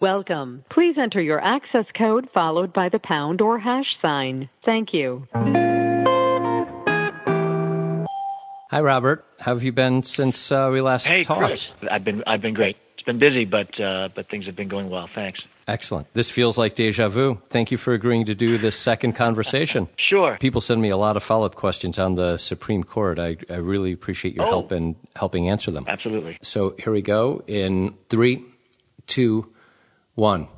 Welcome. Please enter your access code followed by the pound or hash sign. Thank you. Hi, Robert. How have you been since uh, we last hey, talked? Chris. I've been I've been great. It's been busy, but uh, but things have been going well. Thanks. Excellent. This feels like deja vu. Thank you for agreeing to do this second conversation. sure. People send me a lot of follow up questions on the Supreme Court. I, I really appreciate your Oh. help in helping answer them. Absolutely. So here we go in three, two, one.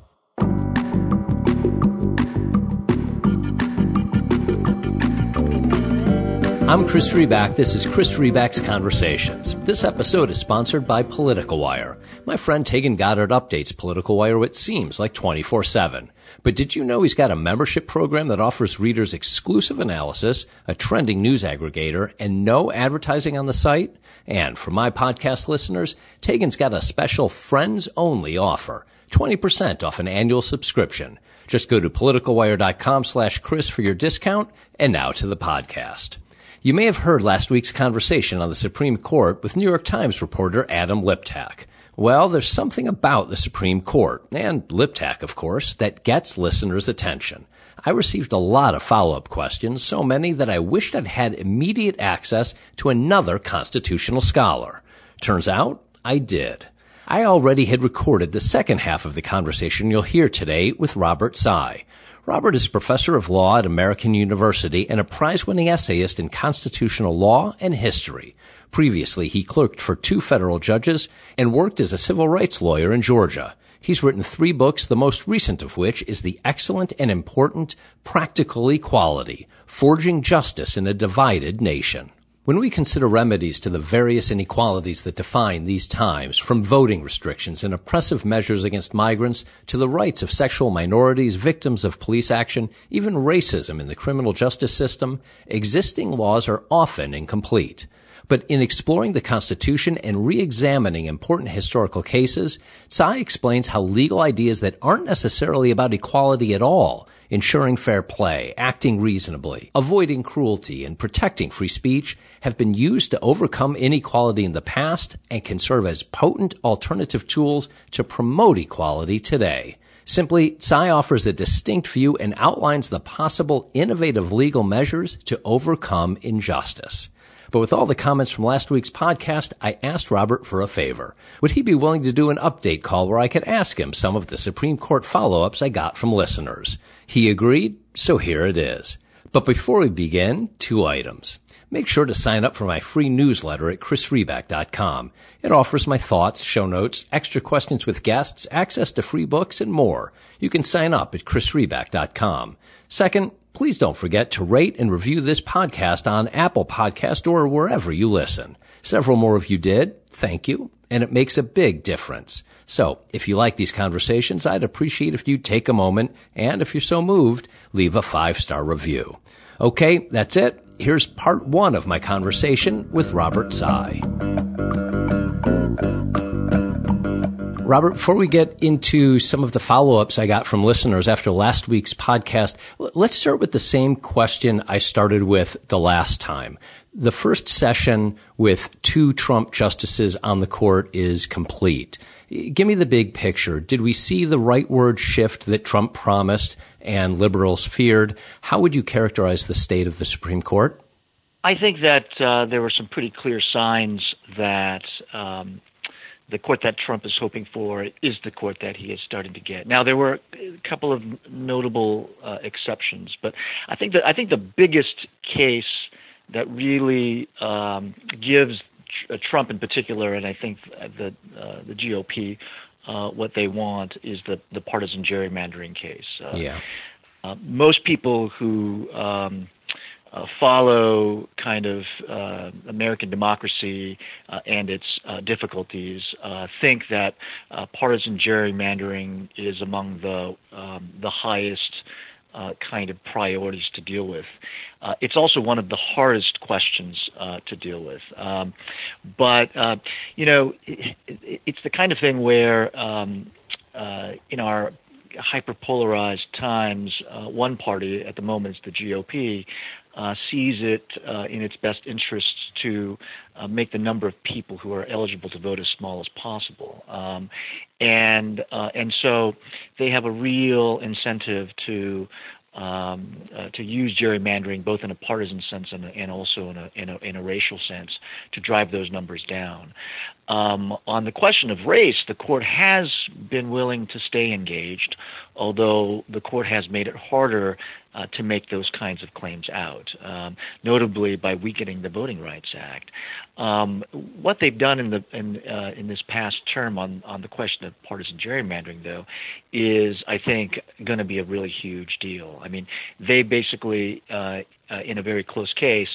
I'm Chris Riback. This is Chris Riback's Conversations. This episode is sponsored by Political Wire. My friend Taegan Goddard updates Political Wire, what seems like 24 7. But did you know he's got a membership program that offers readers exclusive analysis, a trending news aggregator, and no advertising on the site? And for my podcast listeners, Taegan's got a special friends only offer 20% off an annual subscription. Just go to politicalwire.com slash Chris for your discount. And now to the podcast. You may have heard last week's conversation on the Supreme Court with New York Times reporter Adam Liptak. Well, there's something about the Supreme Court, and Liptak, of course, that gets listeners' attention. I received a lot of follow-up questions, so many that I wished I'd had immediate access to another constitutional scholar. Turns out, I did. I already had recorded the second half of the conversation you'll hear today with Robert Tsai. Robert is professor of law at American University and a prize-winning essayist in constitutional law and history. Previously, he clerked for two federal judges and worked as a civil rights lawyer in Georgia. He's written three books, the most recent of which is the excellent and important Practical Equality, Forging Justice in a Divided Nation. When we consider remedies to the various inequalities that define these times, from voting restrictions and oppressive measures against migrants to the rights of sexual minorities, victims of police action, even racism in the criminal justice system, existing laws are often incomplete. But in exploring the Constitution and re-examining important historical cases, Tsai explains how legal ideas that aren't necessarily about equality at all ensuring fair play, acting reasonably, avoiding cruelty, and protecting free speech have been used to overcome inequality in the past and can serve as potent alternative tools to promote equality today. Simply, Tsai offers a distinct view and outlines the possible innovative legal measures to overcome injustice. But with all the comments from last week's podcast, I asked Robert for a favor. Would he be willing to do an update call where I could ask him some of the Supreme Court follow-ups I got from listeners? He agreed, so here it is. But before we begin, two items. Make sure to sign up for my free newsletter at chrisriback.com. It offers my thoughts, show notes, extra questions with guests, access to free books, and more. You can sign up at chrisriback.com. Second, please don't forget to rate and review this podcast on Apple Podcast or wherever you listen. Several more of you did. Thank you. And it makes a big difference. So if you like these conversations, I'd appreciate if you'd take a moment and if you're so moved, leave a five star review. Okay, that's it. Here's part one of my conversation with Robert Tsai. Robert, before we get into some of the follow-ups I got from listeners after last week's podcast, let's start with the same question I started with the last time. The first session with two Trump justices on the court is complete. Give me the big picture. Did we see the rightward shift that Trump promised and liberals feared? How would you characterize the state of the Supreme Court? I think that uh, there were some pretty clear signs that um, the court that Trump is hoping for is the court that he is starting to get. Now there were a couple of notable uh, exceptions, but I think that I think the biggest case that really um, gives tr- uh, Trump in particular, and I think the uh, the GOP uh, what they want is the the partisan gerrymandering case. Uh, Yeah. uh, most people who um, uh, follow kind of uh, American democracy uh, and its uh, difficulties uh, think that uh, partisan gerrymandering is among the um, the highest kind of priorities to deal with. It's also one of the hardest questions to deal with. Um, but you know, it, it, it's the kind of thing where um, in our hyperpolarized times, uh, one party at the moment is the GOP. Uh, sees it uh, in its best interests to uh, make the number of people who are eligible to vote as small as possible. Um, and uh, and so they have a real incentive to um, uh, to use gerrymandering both in a partisan sense and, and also in a, in a, in a racial sense to drive those numbers down. Um, on the question of race, the court has been willing to stay engaged, although the court has made it harder uh, to make those kinds of claims out, um, notably by weakening the Voting Rights Act. Um, what they've done in the in, uh, in this past term on on the question of partisan gerrymandering, though, is I think going to be a really huge deal. I mean, they basically, uh, uh in a very close case,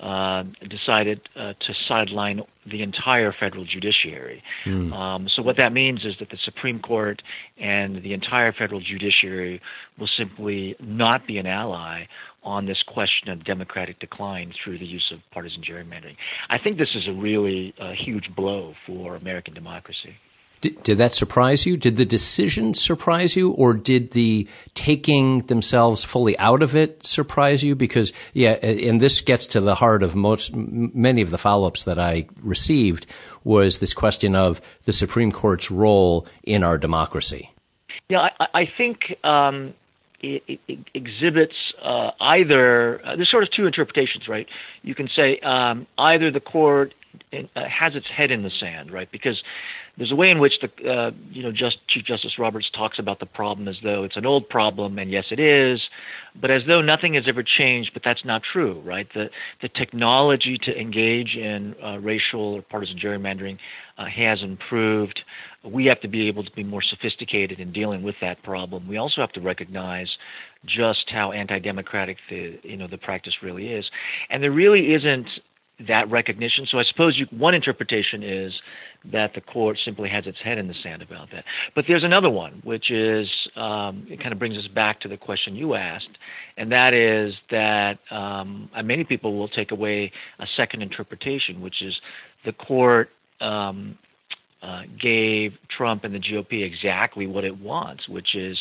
uh, decided uh, to sideline the entire federal judiciary. Mm. Um, so what that means is that the Supreme Court and the entire federal judiciary will simply not be an ally on this question of democratic decline through the use of partisan gerrymandering. I think this is a really uh, huge blow for American democracy. Did, did, that surprise you? Did the decision surprise you, or did the taking themselves fully out of it surprise you? Because yeah, and this gets to the heart of most many of the follow-ups that I received was this question of the Supreme Court's role in our democracy. Yeah, I, I think um, it, it, exhibits uh, either uh, there's sort of two interpretations, right? You can say um, either the court uh, has its head in the sand, right? Because there's a way in which the uh, you know just Chief Justice Roberts talks about the problem as though it's an old problem, and yes, it is, but as though nothing has ever changed. But that's not true, right? The the technology to engage in uh, racial or partisan gerrymandering uh, has improved. We have to be able to be more sophisticated in dealing with that problem. We also have to recognize just how anti-democratic the you know the practice really is, and there really isn't that recognition. So I suppose you, one interpretation is that the court simply has its head in the sand about that. But there's another one, which is um, it kind of brings us back to the question you asked, and that is that um, many people will take away a second interpretation, which is the court um, uh, gave Trump and the GOP exactly what it wants, which is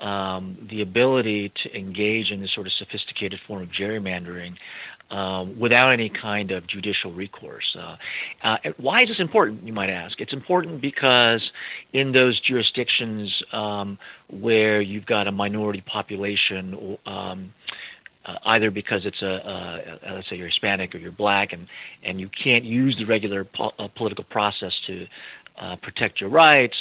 um, the ability to engage in this sort of sophisticated form of gerrymandering um, without any kind of judicial recourse. Uh, uh, why is this important, you might ask? It's important because in those jurisdictions um, where you've got a minority population, um, uh, either because it's a, a, let's say you're Hispanic or you're black, and and you can't use the regular po- uh, political process to uh, protect your rights,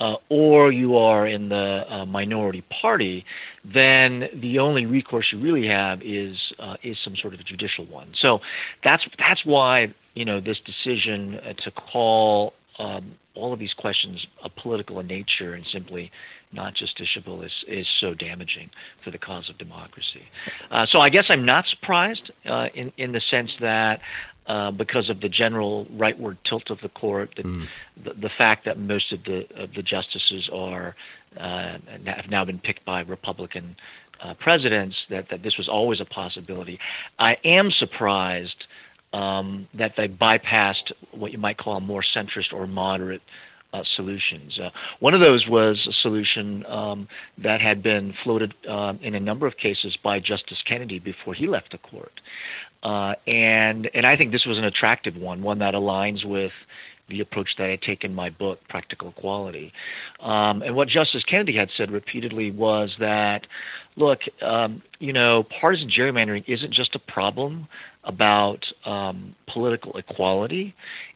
uh, or you are in the uh, minority party, then the only recourse you really have is uh, is some sort of a judicial one. So that's that's why you know this decision to call um, all of these questions a political in nature and simply not justiciable is is so damaging for the cause of democracy. Uh, so I guess I'm not surprised uh, in in the sense that uh, because of the general rightward tilt of the court, the, mm. the, the, fact that most of the of the justices are uh, have now been picked by Republican uh, presidents, that that this was always a possibility. I am surprised um, that they bypassed what you might call a more centrist or moderate uh, solutions. Uh, one of those was a solution um, that had been floated uh, in a number of cases by Justice Kennedy before he left the court. Uh, and and I think this was an attractive one, one that aligns with the approach that I take in my book, Practical Equality. Um, and what Justice Kennedy had said repeatedly was that, look, um, you know, partisan gerrymandering isn't just a problem about um, political equality;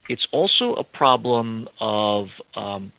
it's also a problem of um,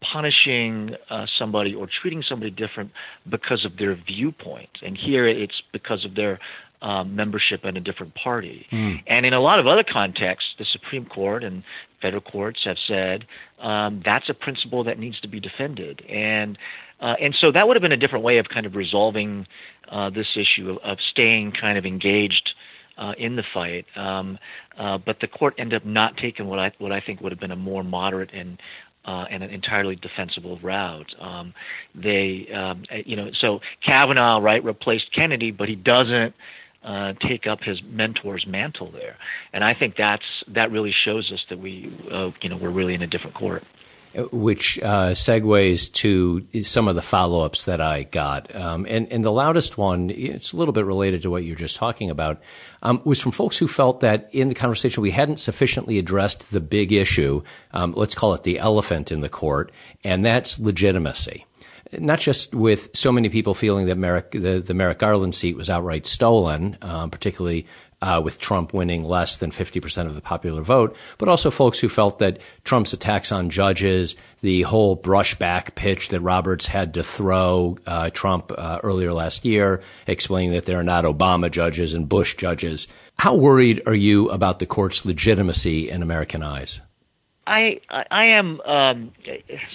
punishing uh, somebody or treating somebody different because of their viewpoint. And here it's because of their um, membership in a different party. Mm. And in a lot of other contexts, the Supreme Court and federal courts have said um, that's a principle that needs to be defended. And uh, and so that would have been a different way of kind of resolving uh, this issue of, of, staying kind of engaged uh, in the fight. Um, uh, but the court ended up not taking what I what I think would have been a more moderate and uh, and an entirely defensible route. Um, they, um, you know, so Kavanaugh, right, replaced Kennedy, but he doesn't uh, take up his mentor's mantle there. And I think that's that really shows us that we, uh, you know, we're really in a different court. Which uh, segues to some of the follow ups that I got. Um, and, and the loudest one, it's a little bit related to what you're just talking about, um, was from folks who felt that in the conversation we hadn't sufficiently addressed the big issue, um, let's call it the elephant in the court, and that's legitimacy not just with so many people feeling that Merrick, the, the Merrick Garland seat was outright stolen, um, particularly uh, with Trump winning less than 50% of the popular vote, but also folks who felt that Trump's attacks on judges, the whole brushback pitch that Roberts had to throw uh, Trump uh, earlier last year, explaining that there are not Obama judges and Bush judges. How worried are you about the court's legitimacy in American eyes? I I am um,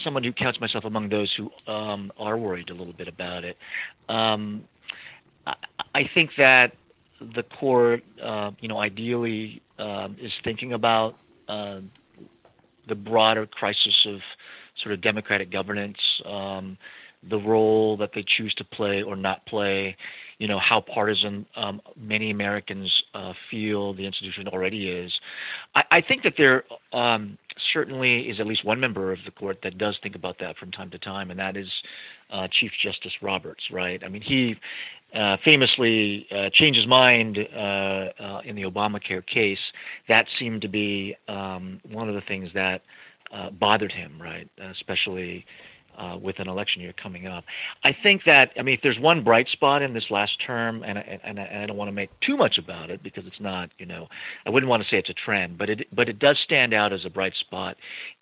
someone who counts myself among those who um, are worried a little bit about it. Um, I, I think that the court, uh, you know, ideally um, is thinking about uh, the broader crisis of sort of democratic governance, um, the role that they choose to play or not play, you know, how partisan um, many Americans uh, feel the institution already is. I, I think that there um, certainly is at least one member of the court that does think about that from time to time, and that is uh, Chief Justice Roberts, right? I mean, he uh, famously uh, changed his mind uh, uh, in the Obamacare case. That seemed to be um, one of the things that uh, bothered him, right? especially uh, with an election year coming up. I think that I mean, if there's one bright spot in this last term, and and, and I don't want to make too much about it because it's not, you know, I wouldn't want to say it's a trend, but it but it does stand out as a bright spot,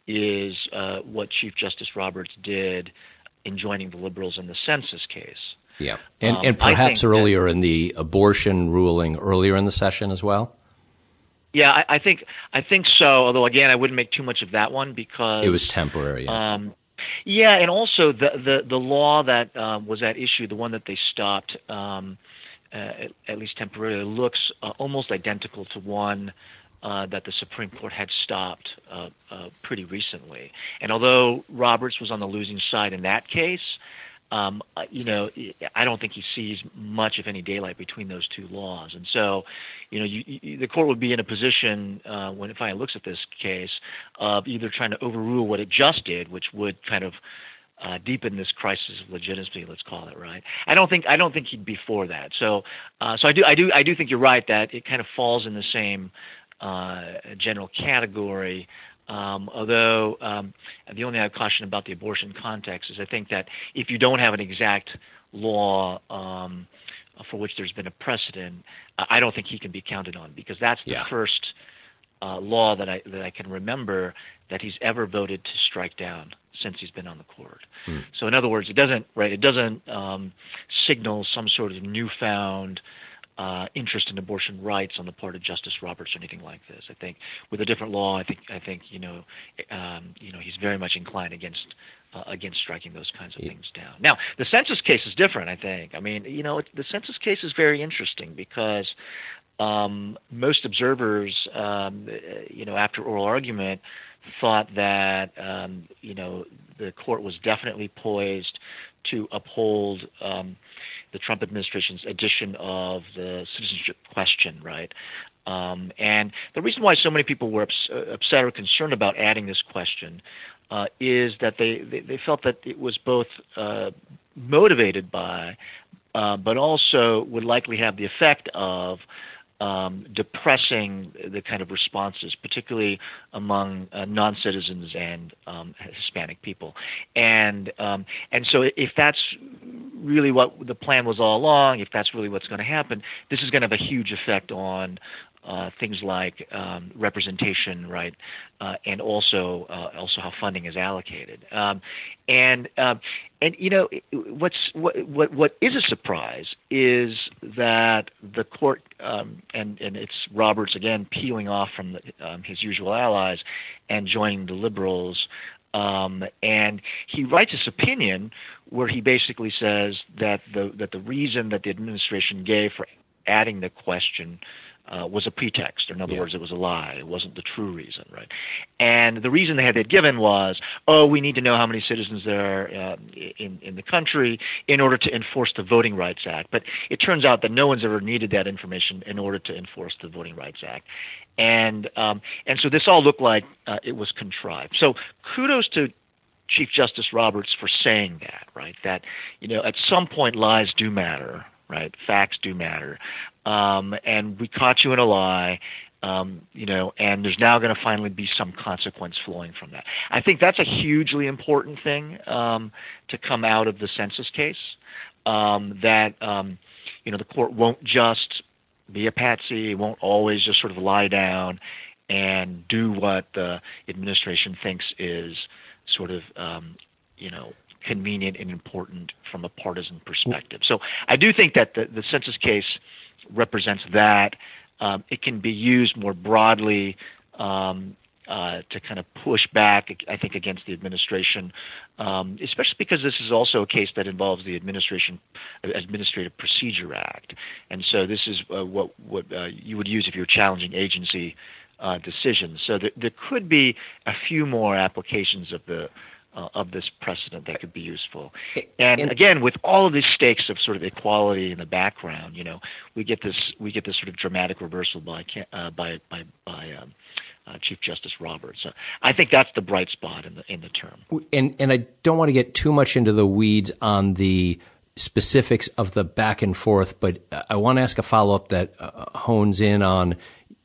is what Chief Justice Roberts did in joining the liberals in the census case. Yeah, and um, and perhaps earlier that, in the abortion ruling earlier in the session as well. Yeah, I, I, think I think so. Although again, I wouldn't make too much of that one because it was temporary. Yeah. Um, yeah, and also the the the law that um, was at issue, the one that they stopped, um, uh, at, at, least temporarily, looks uh, almost identical to one uh, that the Supreme Court had stopped uh, uh, pretty recently. And although Roberts was on the losing side in that case, um, uh, you know, I don't think he sees much, if any, daylight between those two laws. And so, you know, you, you, the court would be in a position uh, when it finally looks at this case of either trying to overrule what it just did, which would kind of uh, deepen this crisis of legitimacy, let's call it right. I don't think I don't think he'd be for that. So, uh, so I do I do I do think you're right that it kind of falls in the same uh, general category. Um, although um, the only caution about the abortion context is I think that if you don't have an exact law um, for which there's been a precedent, I don't think he can be counted on because that's the yeah. first uh, law that I that I can remember that he's ever voted to strike down since he's been on the court. Hmm. So in other words, it doesn't right. It doesn't um, signal some sort of newfound uh, interest in abortion rights on the part of Justice Roberts or anything like this. I think with a different law, I think I think you know um, you know he's very much inclined against uh, against striking those kinds of yeah. things down. Now the census case is different. I think. I mean you know it, the census case is very interesting because um, most observers um, you know after oral argument thought that um, you know the court was definitely poised to uphold um, the Trump administration's addition of the citizenship question, right? Um, and the reason why so many people were ups- uh, upset or concerned about adding this question uh, is that they, they, they, felt that it was both uh, motivated by, uh, but also would likely have the effect of um, depressing the kind of responses, particularly among uh, non-citizens and um, Hispanic people. And um, and so, if that's really what the plan was all along, if that's really what's going to happen, this is going to have a huge effect on uh, things like um, representation, right, uh, and also uh, also how funding is allocated. Um, and um, and you know what's what, what what is a surprise is that the court um, and and it's Roberts again peeling off from the, um, his usual allies and joining the liberals. And he writes this opinion where he basically says that the that the reason that the administration gave for adding the question uh, was a pretext. or In other yeah. words, it was a lie. It wasn't the true reason, right? And the reason they had it given was, oh, we need to know how many citizens there are uh, in in the country in order to enforce the Voting Rights Act. But it turns out that no one's ever needed that information in order to enforce the Voting Rights Act. And um, and so this all looked like uh, it was contrived. So kudos to Chief Justice Roberts for saying that, right? That you know, at some point, lies do matter, right? Facts do matter, um, and we caught you in a lie. Um, you know, and there's now going to finally be some consequence flowing from that. I think that's a hugely important thing um, to come out of the census case. Um, that um, you know the court won't just be a patsy, it won't always just sort of lie down and do what the administration thinks is sort of um, you know convenient and important from a partisan perspective. So I do think that the, the census case represents that. Um, it can be used more broadly um, uh, to kind of push back, I think, against the administration, um, especially because this is also a case that involves the administration Administrative Procedure Act, and so this is uh, what what uh, you would use if you're challenging agency uh, decisions. So there, there could be a few more applications of the uh, of this precedent that could be useful. And, and, again, with all of these stakes of sort of equality in the background, you know, we get this we get this sort of dramatic reversal by uh, by by by. Um, uh, Chief Justice Roberts. So I think that's the bright spot in the in the term. And and I don't want to get too much into the weeds on the specifics of the back and forth, but I want to ask a follow up that uh, hones in on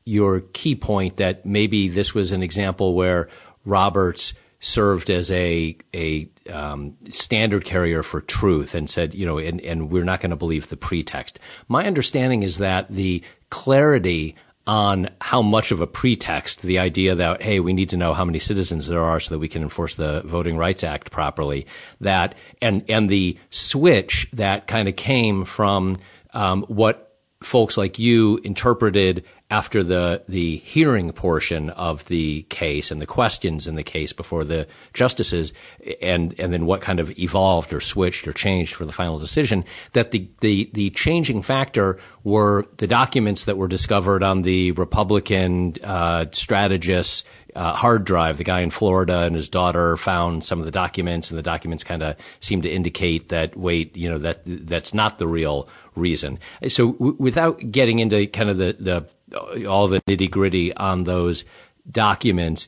your key point that maybe this was an example where Roberts served as a a um, standard carrier for truth and said, you know, and, and we're not going to believe the pretext. My understanding is that the clarity on how much of a pretext the idea that hey we need to know how many citizens there are so that we can enforce the voting rights act properly that and and the switch that kind of came from um, what folks like you interpreted after the the hearing portion of the case and the questions in the case before the justices and and then what kind of evolved or switched or changed for the final decision that the the the changing factor were the documents that were discovered on the Republican uh, strategists uh, hard drive. The guy in Florida and his daughter found some of the documents, and the documents kind of seem to indicate that wait, you know that that's not the real reason. So w- without getting into kind of the the all the nitty gritty on those documents.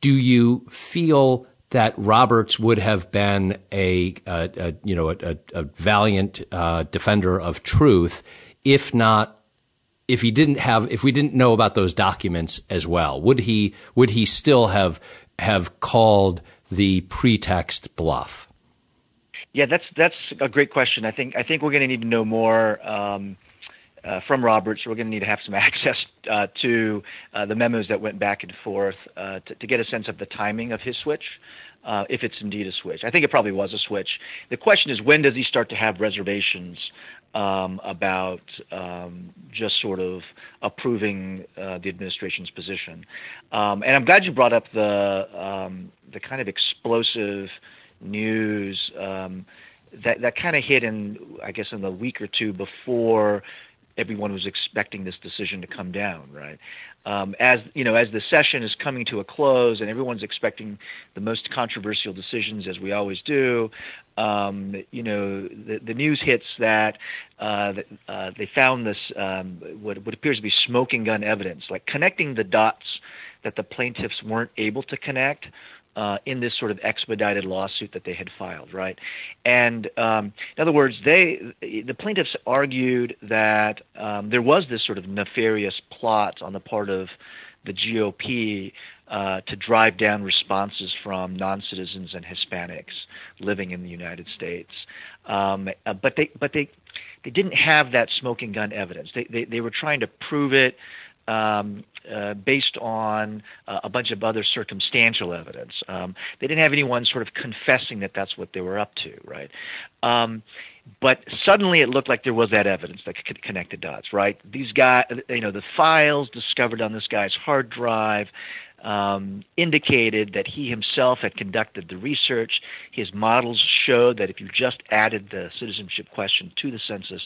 Do you feel that Roberts would have been a, a, a you know a, a valiant uh, defender of truth if not if he didn't have if we didn't know about those documents as well would he would he still have have called the pretext bluff yeah that's that's a great question i think i think we're going to need to know more um, uh, from Roberts. We're going to need to have some access uh, to uh, the memos that went back and forth uh, to, to, get a sense of the timing of his switch, uh, if it's indeed a switch. I think it probably was a switch. The question is, when does he start to have reservations um, about um, just sort of approving uh, the administration's position? Um, and I'm glad you brought up the um, the kind of explosive news. Um, that that kind of hit in, I guess, in the week or two before everyone was expecting this decision to come down, right? Um, as you know, as the session is coming to a close and everyone's expecting the most controversial decisions, as we always do, um, you know, the, the, news hits that, uh, uh, they found this um, what, what appears to be smoking gun evidence, like connecting the dots that the plaintiffs weren't able to connect uh, in this sort of expedited lawsuit that they had filed, right? And um, in other words, they the plaintiffs argued that um, there was this sort of nefarious plot on the part of the GOP uh, to drive down responses from non-citizens and Hispanics living in the United States. Um, uh, but they but they they didn't have that smoking gun evidence. They they, they were trying to prove it um, uh, based on uh, a bunch of other circumstantial evidence. Um, they didn't have anyone sort of confessing that that's what they were up to, right? Um, but suddenly it looked like there was that evidence that could connect the dots, right? These guys, you know, the files discovered on this guy's hard drive, um, indicated that he himself had conducted the research. His models showed that if you just added the citizenship question to the census,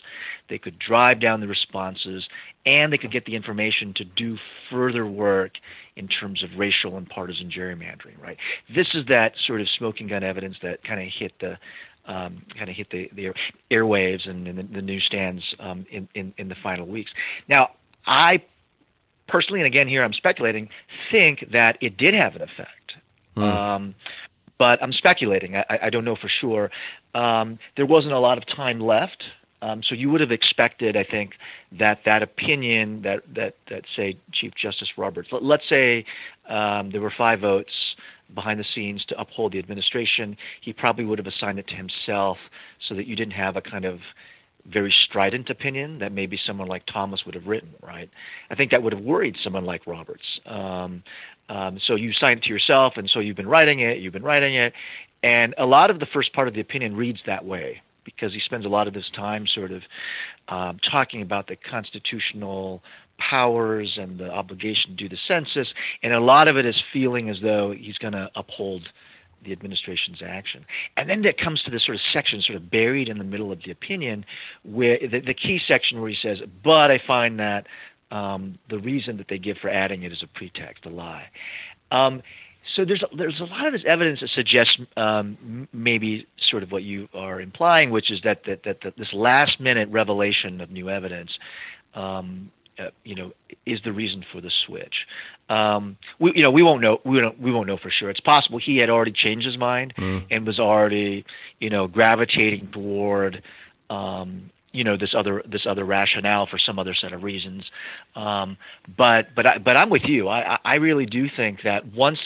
they could drive down the responses and they could get the information to do further work in terms of racial and partisan gerrymandering. Right. This is that sort of smoking gun evidence that kind of hit the um, kind of hit the, the airwaves and, and the, the newsstands um, in, in, in the final weeks. Now, I personally, and again here I'm speculating, think that it did have an effect. Mm. Um, but I'm speculating. I, I don't know for sure. Um, there wasn't a lot of time left. Um, so you would have expected, I think, that that opinion that that that say Chief Justice Roberts, let, us say um, there were five votes behind the scenes to uphold the administration, he probably would have assigned it to himself so that you didn't have a kind of very strident opinion that maybe someone like Thomas would have written, right? I think that would have worried someone like Roberts. Um, um, so you signed it to yourself, and so you've been writing it, you've been writing it, and a lot of the first part of the opinion reads that way because he spends a lot of his time sort of um, talking about the constitutional powers and the obligation to do the census, and a lot of it is feeling as though he's going to uphold the administration's action. And then it comes to this sort of section, sort of buried in the middle of the opinion, where the, the key section where he says, "But I find that um, the reason that they give for adding it is a pretext, a lie." Um, so there's a, there's a lot of this evidence that suggests um, maybe sort of what you are implying, which is that that, that, that this last minute revelation of new evidence, um, uh, you know, is the reason for the switch. Um, we you know we won't know we don't we won't know for sure. It's possible he had already changed his mind mm. and was already you know gravitating toward. Um, you know this other this other rationale for some other set of reasons, um, but but I, but I'm with you. I I really do think that once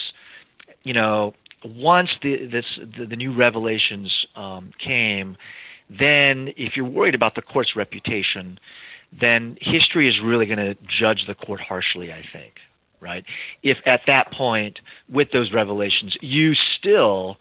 you know, once the this the, the new revelations um, came, then if you're worried about the court's reputation, then history is really going to judge the court harshly. I think, right? If at that point, with those revelations, you still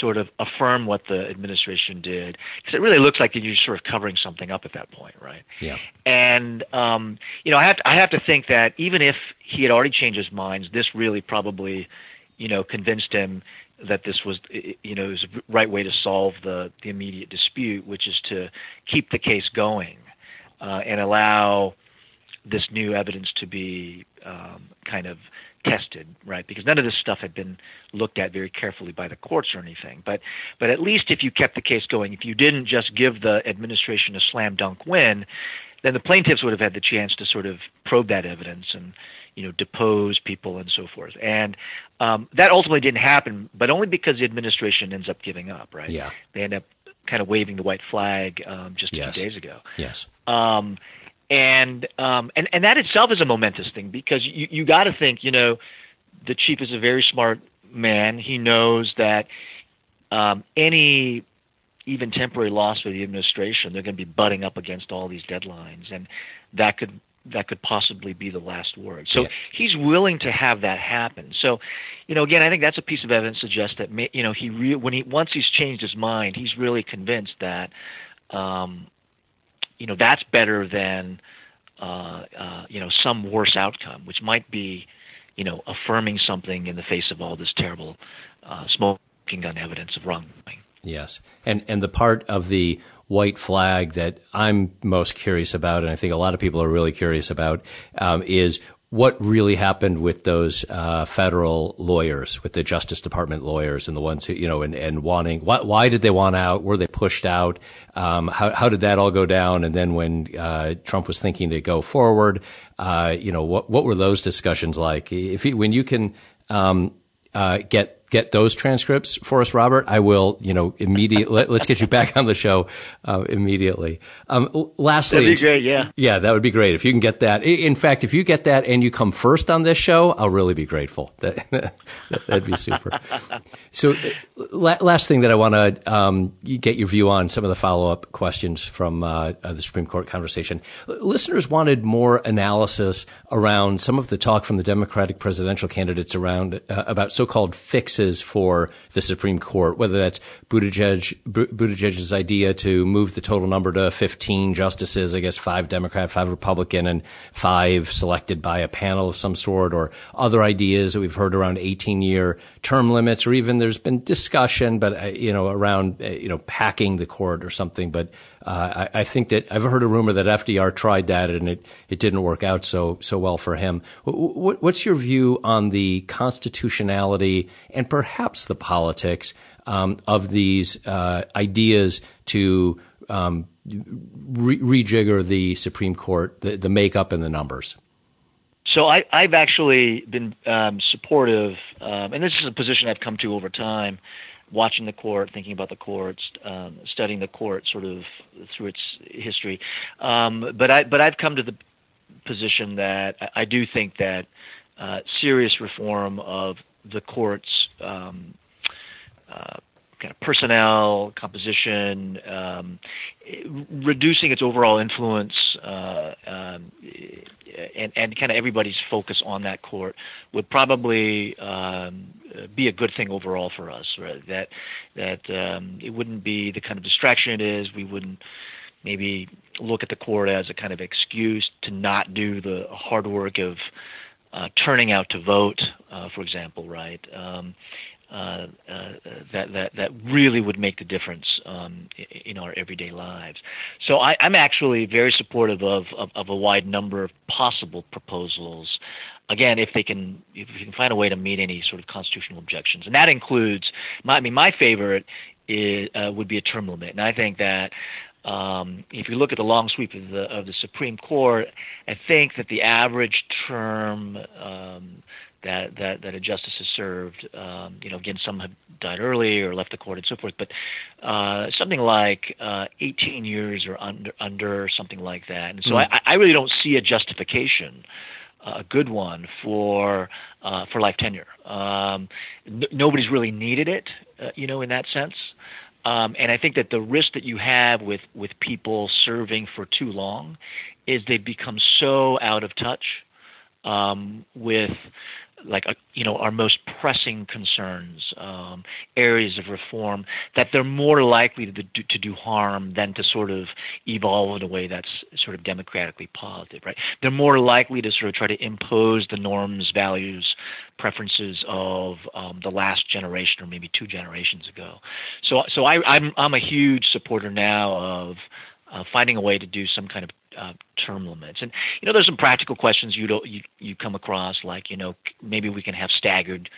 sort of affirm what the administration did because it really looks like you're sort of covering something up at that point, right? Yeah. And um, you know, I have to, I have to think that even if he had already changed his mind, this really probably you know, convinced him that this was, you know, was the right way to solve the, the immediate dispute, which is to keep the case going uh, and allow this new evidence to be um, kind of tested, right? Because none of this stuff had been looked at very carefully by the courts or anything. But but at least if you kept the case going, if you didn't just give the administration a slam dunk win, then the plaintiffs would have had the chance to sort of probe that evidence and you know, depose people and so forth. And um, that ultimately didn't happen, but only because the administration ends up giving up, right? Yeah. They end up kind of waving the white flag um, just yes. a few days ago. Yes. Um, and um, and and that itself is a momentous thing because you you got to think, you know, the chief is a very smart man. He knows that um, any even temporary loss for the administration, they're going to be butting up against all these deadlines, and that could that could possibly be the last word. So yeah. he's willing to have that happen. So, you know, again, I think that's a piece of evidence suggests that you know he re- when he once he's changed his mind, he's really convinced that um, you know that's better than uh, uh, you know some worse outcome, which might be you know affirming something in the face of all this terrible uh, smoking gun evidence of wrongdoing. Yes, and and the part of the white flag that I'm most curious about, and I think a lot of people are really curious about, um, is what really happened with those uh, federal lawyers, with the Justice Department lawyers, and the ones who you know, and, and wanting why, why did they want out? Were they pushed out? Um, how how did that all go down? And then when uh, Trump was thinking to go forward, uh, you know, what what were those discussions like? If he, when you can um, uh, get get those transcripts for us, Robert, I will, you know, immediately, let, us get you back on the show, uh, immediately. Um, lastly. Great, yeah. Yeah, that would be great if you can get that. In fact, if you get that and you come first on this show, I'll really be grateful. That, that'd be super. so, uh, last thing that I want to, um, get your view on some of the follow up questions from, uh, uh, the Supreme Court conversation. Listeners wanted more analysis around some of the talk from the Democratic presidential candidates around, uh, about so called fixes fixes for the Supreme Court, whether that's Buttigieg, Buttigieg's idea to move the total number to 15 justices, I guess five Democrat, five Republican, and five selected by a panel of some sort, or other ideas that we've heard around 18 year term limits, or even there's been discussion, but, uh, you know, around, uh, you know, packing the court or something. But uh, I, I, think that I've heard a rumor that FDR tried that and it, it didn't work out so so well for him. What, what's your view on the constitutionality and perhaps the politics um, of these uh, ideas to um, re- rejigger the Supreme Court, the, the makeup and the numbers? so I, I've actually been um, supportive, um, and this is a position I've come to over time, watching the court, thinking about the courts, um, studying the court sort of through its history. Um, but I but I've come to the position that I, I do think that uh, serious reform of the courts. Um, uh, kind of personnel composition, um, reducing its overall influence, uh, um, and, and kind of everybody's focus on that court would probably um, be a good thing overall for us. Right? That that um, it wouldn't be the kind of distraction it is. We wouldn't maybe look at the court as a kind of excuse to not do the hard work of uh, turning out to vote, uh, for example, right? Um, uh, uh, that that that really would make the difference um, in our everyday lives. So I, am actually very supportive of, of, of a wide number of possible proposals. Again, if they can if we can find a way to meet any sort of constitutional objections, and that includes my, I mean my favorite is, uh, would be a term limit, and I think that. Um, if you look at the long sweep of the of the Supreme Court, I think that the average term um, that that that a justice has served. Um, you know, again, some have died early or left the court and so forth, but uh, something like uh, 18 years or under, under something like that. And so mm. I, I really don't see a justification a good one for uh, for life tenure. Um, n- nobody's really needed it, uh, you know, in that sense. Um, and I think that the risk that you have with with people serving for too long is they become so out of touch um, with like uh, you know our most pressing concerns, um, areas of reform that they're more likely to do, to do harm than to sort of evolve in a way that's sort of democratically positive, right? They're more likely to sort of try to impose the norms, values, preferences of um, the last generation or maybe two generations ago. So so I, I'm I'm a huge supporter now of uh, finding a way to do some kind of uh, term limits. And you know, there's some practical questions you you you come across, like you know, maybe we can have staggered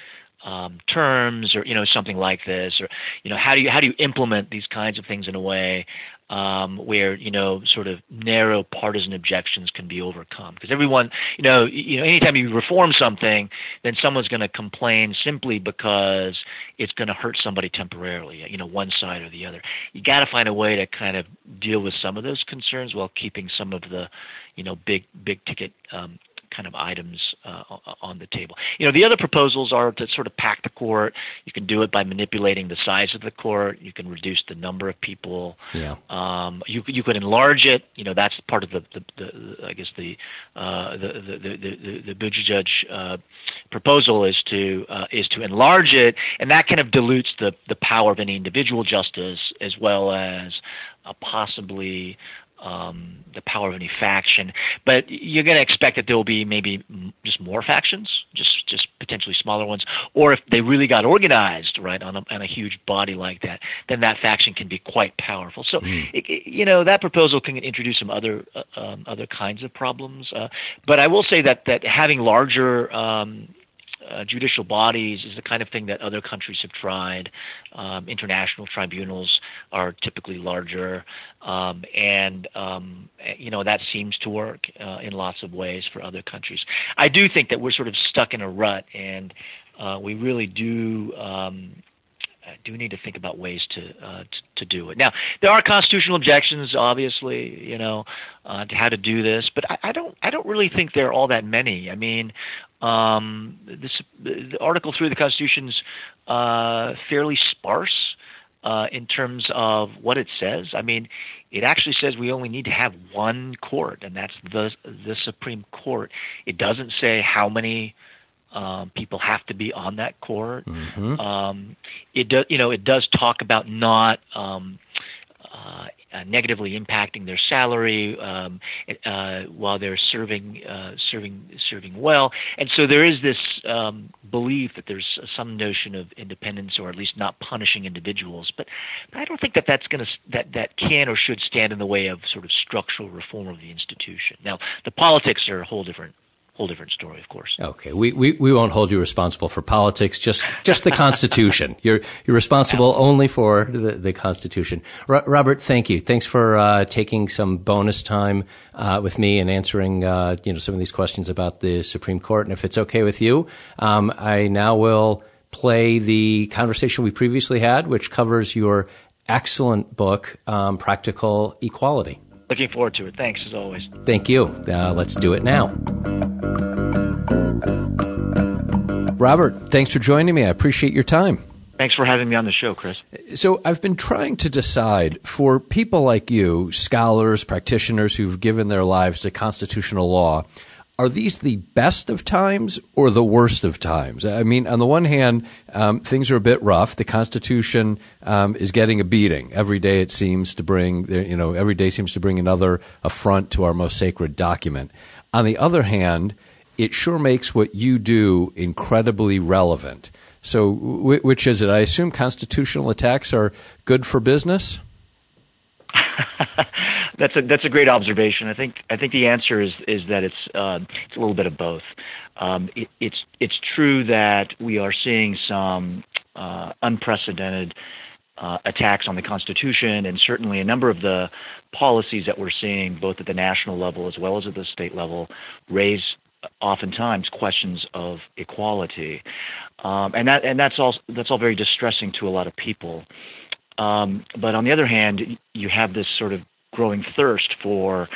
um, terms, or you know, something like this, or you know, how do you how do you implement these kinds of things in a way um, where you know sort of narrow partisan objections can be overcome. Because everyone, you know, you know, anytime you reform something, then someone's going to complain simply because it's going to hurt somebody temporarily. You know, one side or the other. You got to find a way to kind of deal with some of those concerns while keeping some of the, you know, big big ticket um, kind of items uh, on the table. You know, the other proposals are to sort of pack the court. You can do it by manipulating the size of the court. You can reduce the number of people. Yeah. Um, you you could enlarge it. You know, that's part of the, the, the I guess the uh, the the the the, the Buttigieg uh, proposal is to uh, is to enlarge it, and that kind of dilutes the the power of any individual justice as well as uh, possibly um, the power of any faction. But you're going to expect that there will be maybe just more factions, just just potentially smaller ones, or if they really got organized right on a, on a huge body like that, then that faction can be quite powerful. So mm. it, it, you know that proposal can introduce some other uh, um, other kinds of problems. Uh, but I will say that that having larger um, uh, judicial bodies is the kind of thing that other countries have tried. Um, international tribunals are typically larger, um, and um, you know that seems to work uh, in lots of ways for other countries. I do think that we're sort of stuck in a rut, and uh, we really do um, do need to think about ways to, uh, to, to do it. Now, there are constitutional objections, obviously, you know, uh, to how to do this, but I, I don't I don't really think there are all that many. I mean, um, this the Article Three of the Constitution's uh, fairly sparse. Uh, in terms of what it says, I mean, it actually says we only need to have one court, and that's the the Supreme Court. It doesn't say how many um, people have to be on that court. Mm-hmm. Um, it does, you know, it does talk about not um, uh, negatively impacting their salary um, uh, while they're serving, uh, serving, serving well. And so there is this um, belief that there's some notion of independence, or at least not punishing individuals. But, but I don't think that that's going to that that can or should stand in the way of sort of structural reform of the institution. Now, the politics are a whole different whole different story, of course. Okay, we, we, we won't hold you responsible for politics, just just the Constitution. You're you're responsible only for the, the Constitution. R- Robert, thank you. Thanks for uh, taking some bonus time uh, with me and answering uh, you know some of these questions about the Supreme Court. And if it's okay with you, um, I now will play the conversation we previously had, which covers your excellent book, um, Practical Equality. Looking forward to it. Thanks as always. Thank you. Uh, let's do it now. Robert, thanks for joining me. I appreciate your time. Thanks for having me on the show, Chris. So, I've been trying to decide for people like you, scholars, practitioners who've given their lives to constitutional law, are these the best of times or the worst of times? I mean, on the one hand, um, things are a bit rough. The Constitution um, is getting a beating every day. It seems to bring, you know, every day seems to bring another affront to our most sacred document. On the other hand, it sure makes what you do incredibly relevant. So, which is it? I assume constitutional attacks are good for business. that's a that's a great observation. I think I think the answer is is that it's uh, it's a little bit of both. Um, it, it's it's true that we are seeing some uh, unprecedented uh, attacks on the Constitution, and certainly a number of the policies that we're seeing, both at the national level as well as at the state level, raise oftentimes questions of equality, um, and that and that's all that's all very distressing to a lot of people. Um, but on the other hand, you have this sort of growing thirst for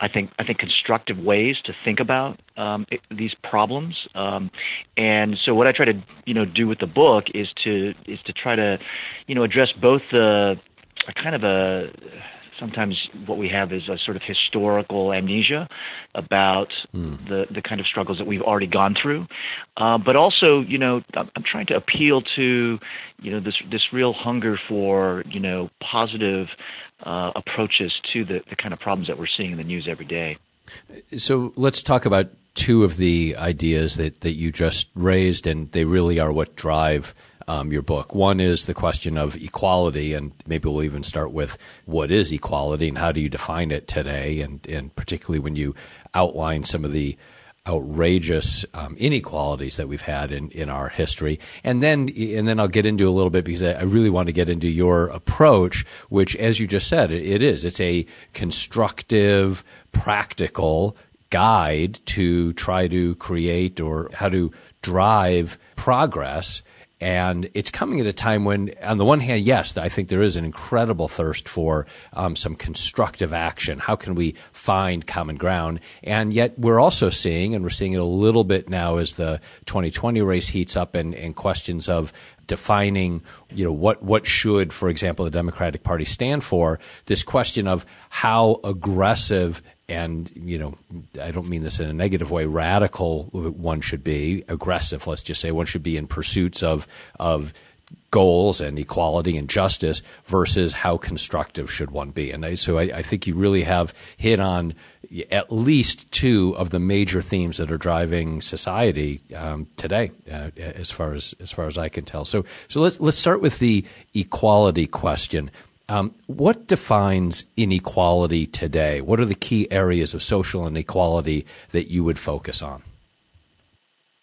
I think I think constructive ways to think about um, it, these problems. Um, and so what I try to you know do with the book is to is to try to you know address both the a kind of a sometimes what we have is a sort of historical amnesia about mm. the the kind of struggles that we've already gone through, uh, but also you know I'm, I'm, trying to appeal to you know this this real hunger for you know positive uh, approaches to the, the kind of problems that we're seeing in the news every day. So let's talk about two of the ideas that, that you just raised, and they really are what drive um, your book. One is the question of equality, and maybe we'll even start with what is equality and how do you define it today, and, and particularly when you outline some of the outrageous um, inequalities that we've had in, in our history. And then, and then I'll get into a little bit because I, really want to get into your approach, which, as you just said, it, it is. It's a constructive, practical guide to try to create or how to drive progress and it's coming at a time when, on the one hand, yes, I think there is an incredible thirst for um, some constructive action. How can we find common ground? And yet we're also seeing, and we're seeing it a little bit now as the 2020 race heats up and, and questions of defining, you know, what, what should, for example, the Democratic Party stand for, this question of how aggressive and you know i don't mean this in a negative way radical one should be aggressive let's just say one should be in pursuits of of goals and equality and justice versus how constructive should one be and I, so I, I think you really have hit on at least two of the major themes that are driving society um, today, uh, as far as as far as I can tell. So, so let's let's start with the equality question. Um, what defines inequality today? What are the key areas of social inequality that you would focus on?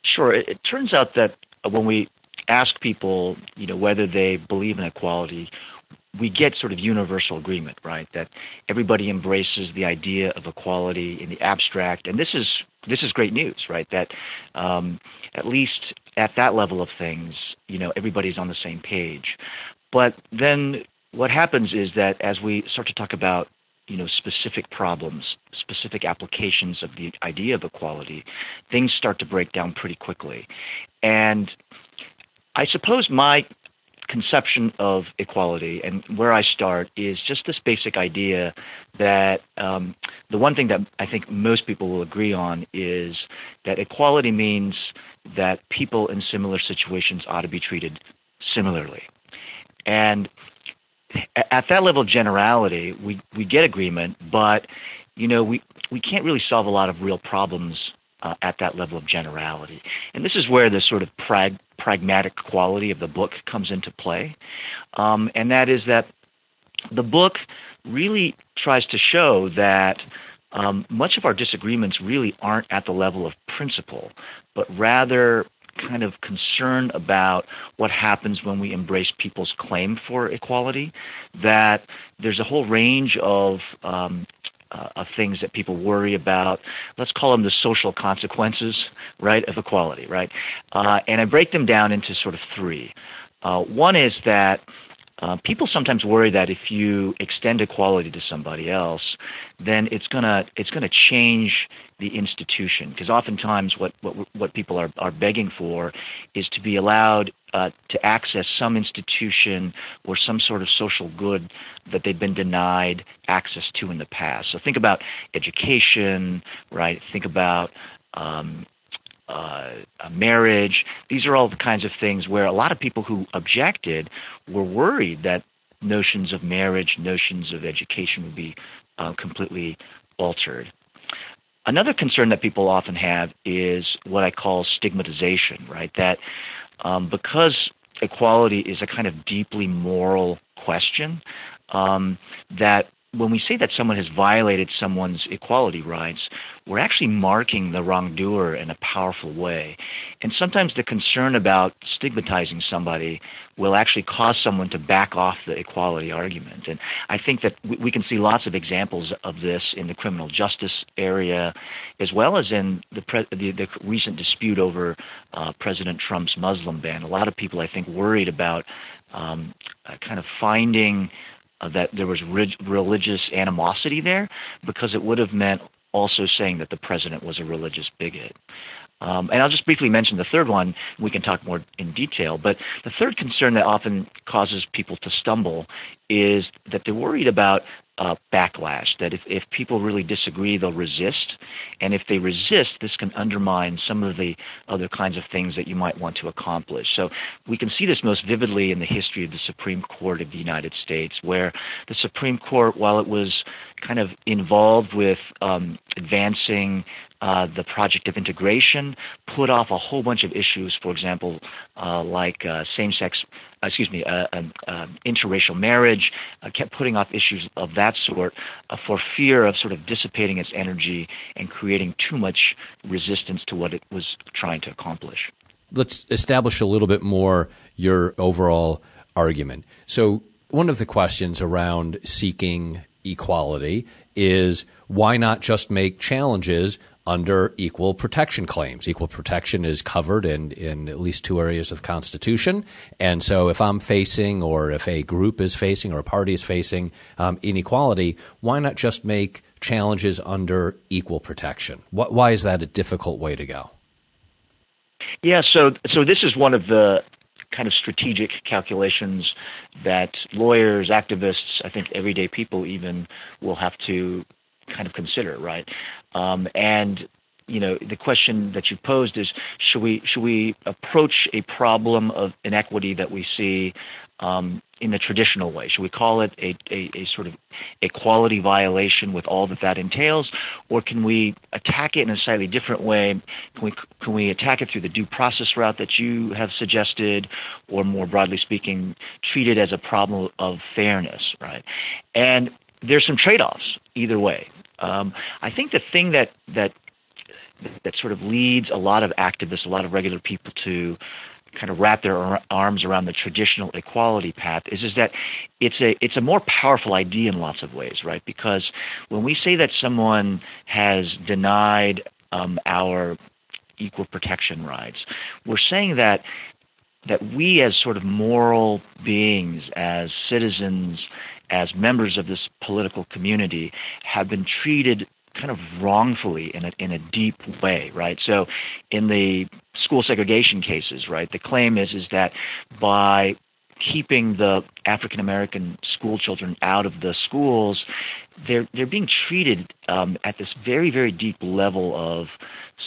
Sure. It, turns out that when we ask people, you know, whether they believe in equality, we get sort of universal agreement, right? That everybody embraces the idea of equality in the abstract, and this is this is great news, right? That um, at least at that level of things, you know, everybody's on the same page. But then what happens is that as we start to talk about you know specific problems, specific applications of the idea of equality, things start to break down pretty quickly. And I suppose my conception of equality and where I start is just this basic idea that um, the one thing that I think most people will agree on is that equality means that people in similar situations ought to be treated similarly. And at that level of generality, we we get agreement, but you know we we can't really solve a lot of real problems uh, at that level of generality. And this is where the sort of prag- pragmatic quality of the book comes into play, um, and that is that the book really tries to show that um, much of our disagreements really aren't at the level of principle, but rather kind of concern about what happens when we embrace people's claim for equality. That there's a whole range of um, uh, of things that people worry about. Let's call them the social consequences, right, of equality, right? Uh, and I break them down into sort of three. Uh, one is that uh, people sometimes worry that if you extend equality to somebody else, then it's gonna it's gonna change the institution because oftentimes what, what what people are are begging for is to be allowed uh, to access some institution or some sort of social good that they've been denied access to in the past. So think about education, right? Think about um, uh, marriage. These are all the kinds of things where a lot of people who objected were worried that notions of marriage, notions of education would be uh, completely altered. Another concern that people often have is what I call stigmatization, right? That um, because equality is a kind of deeply moral question, um, that when we say that someone has violated someone's equality rights, we're actually marking the wrongdoer in a powerful way. And sometimes the concern about stigmatizing somebody will actually cause someone to back off the equality argument. And I think that we can see lots of examples of this in the criminal justice area, as well as in the, pre- the, the recent dispute over uh, President Trump's Muslim ban. A lot of people, I think, worried about um, uh, kind of finding uh, that there was rig- religious animosity there because it would have meant also saying that the president was a religious bigot. Um, and I'll just briefly mention the third one. We can talk more in detail. But the third concern that often causes people to stumble is that they're worried about uh, backlash, that if, if people really disagree, they'll resist. And if they resist, this can undermine some of the other kinds of things that you might want to accomplish. So we can see this most vividly in the history of the Supreme Court of the United States, where the Supreme Court, while it was kind of involved with um, advancing uh, the project of integration, put off a whole bunch of issues, for example, uh, like uh, same-sex, uh, excuse me, uh, um, interracial marriage, kept putting off issues of that sort for fear of sort of dissipating its energy and creating too much resistance to what it was trying to accomplish. Let's establish a little bit more your overall argument. So, one of the questions around seeking equality is why not just make challenges under equal protection claims. Equal protection is covered in, in at least two areas of the Constitution. And so if I'm facing, or if a group is facing, or a party is facing um, inequality, why not just make challenges under equal protection? What, why is that a difficult way to go? Yeah, so so this is one of the kind of strategic calculations that lawyers, activists, I think everyday people even will have to kind of consider, right? Um, and you know, the question that you posed is: should we should we approach a problem of inequity that we see um, in the traditional way? Should we call it a, a, a, sort of equality violation with all that that entails, or can we attack it in a slightly different way? Can we can we attack it through the due process route that you have suggested, or more broadly speaking, treat it as a problem of fairness, right? And there's some trade-offs either way. Um, I think the thing that that that sort of leads a lot of activists, a lot of regular people to kind of wrap their arms around the traditional equality path is is that it's a it's a more powerful idea in lots of ways, right? Because when we say that someone has denied um, our equal protection rights, we're saying that that we as sort of moral beings, as citizens, as members of this political community have been treated kind of wrongfully in a in a deep way, right? So, in the school segregation cases, right, the claim is is that by keeping the African American school children out of the schools, they're they're being treated um, at this very very deep level of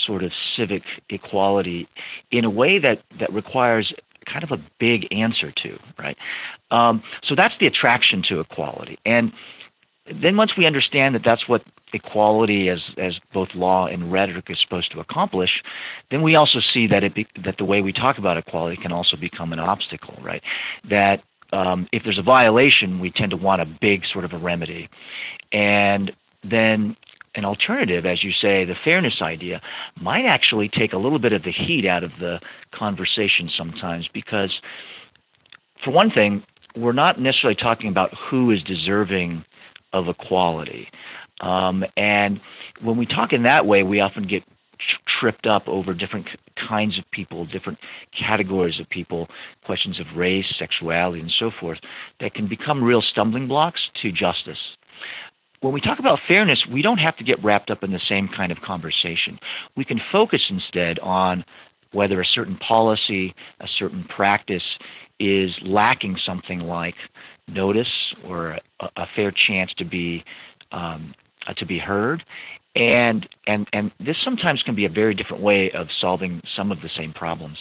sort of civic equality in a way that that requires kind of a big answer to, right? Um, so that's the attraction to equality. And then once we understand that that's what equality as as both law and rhetoric is supposed to accomplish, then we also see that it be, that the way we talk about equality can also become an obstacle, right? That um, if there's a violation, we tend to want a big sort of a remedy, and then an alternative, as you say, the fairness idea, might actually take a little bit of the heat out of the conversation sometimes because, for one thing, we're not necessarily talking about who is deserving of equality. Um, and when we talk in that way, we often get tripped up over different kinds of people, different categories of people, questions of race, sexuality, and so forth, that can become real stumbling blocks to justice. When we talk about fairness, we don't have to get wrapped up in the same kind of conversation. We can focus instead on whether a certain policy, a certain practice is lacking something like notice or a, a fair chance to be um, uh, to be heard, and and and this sometimes can be a very different way of solving some of the same problems.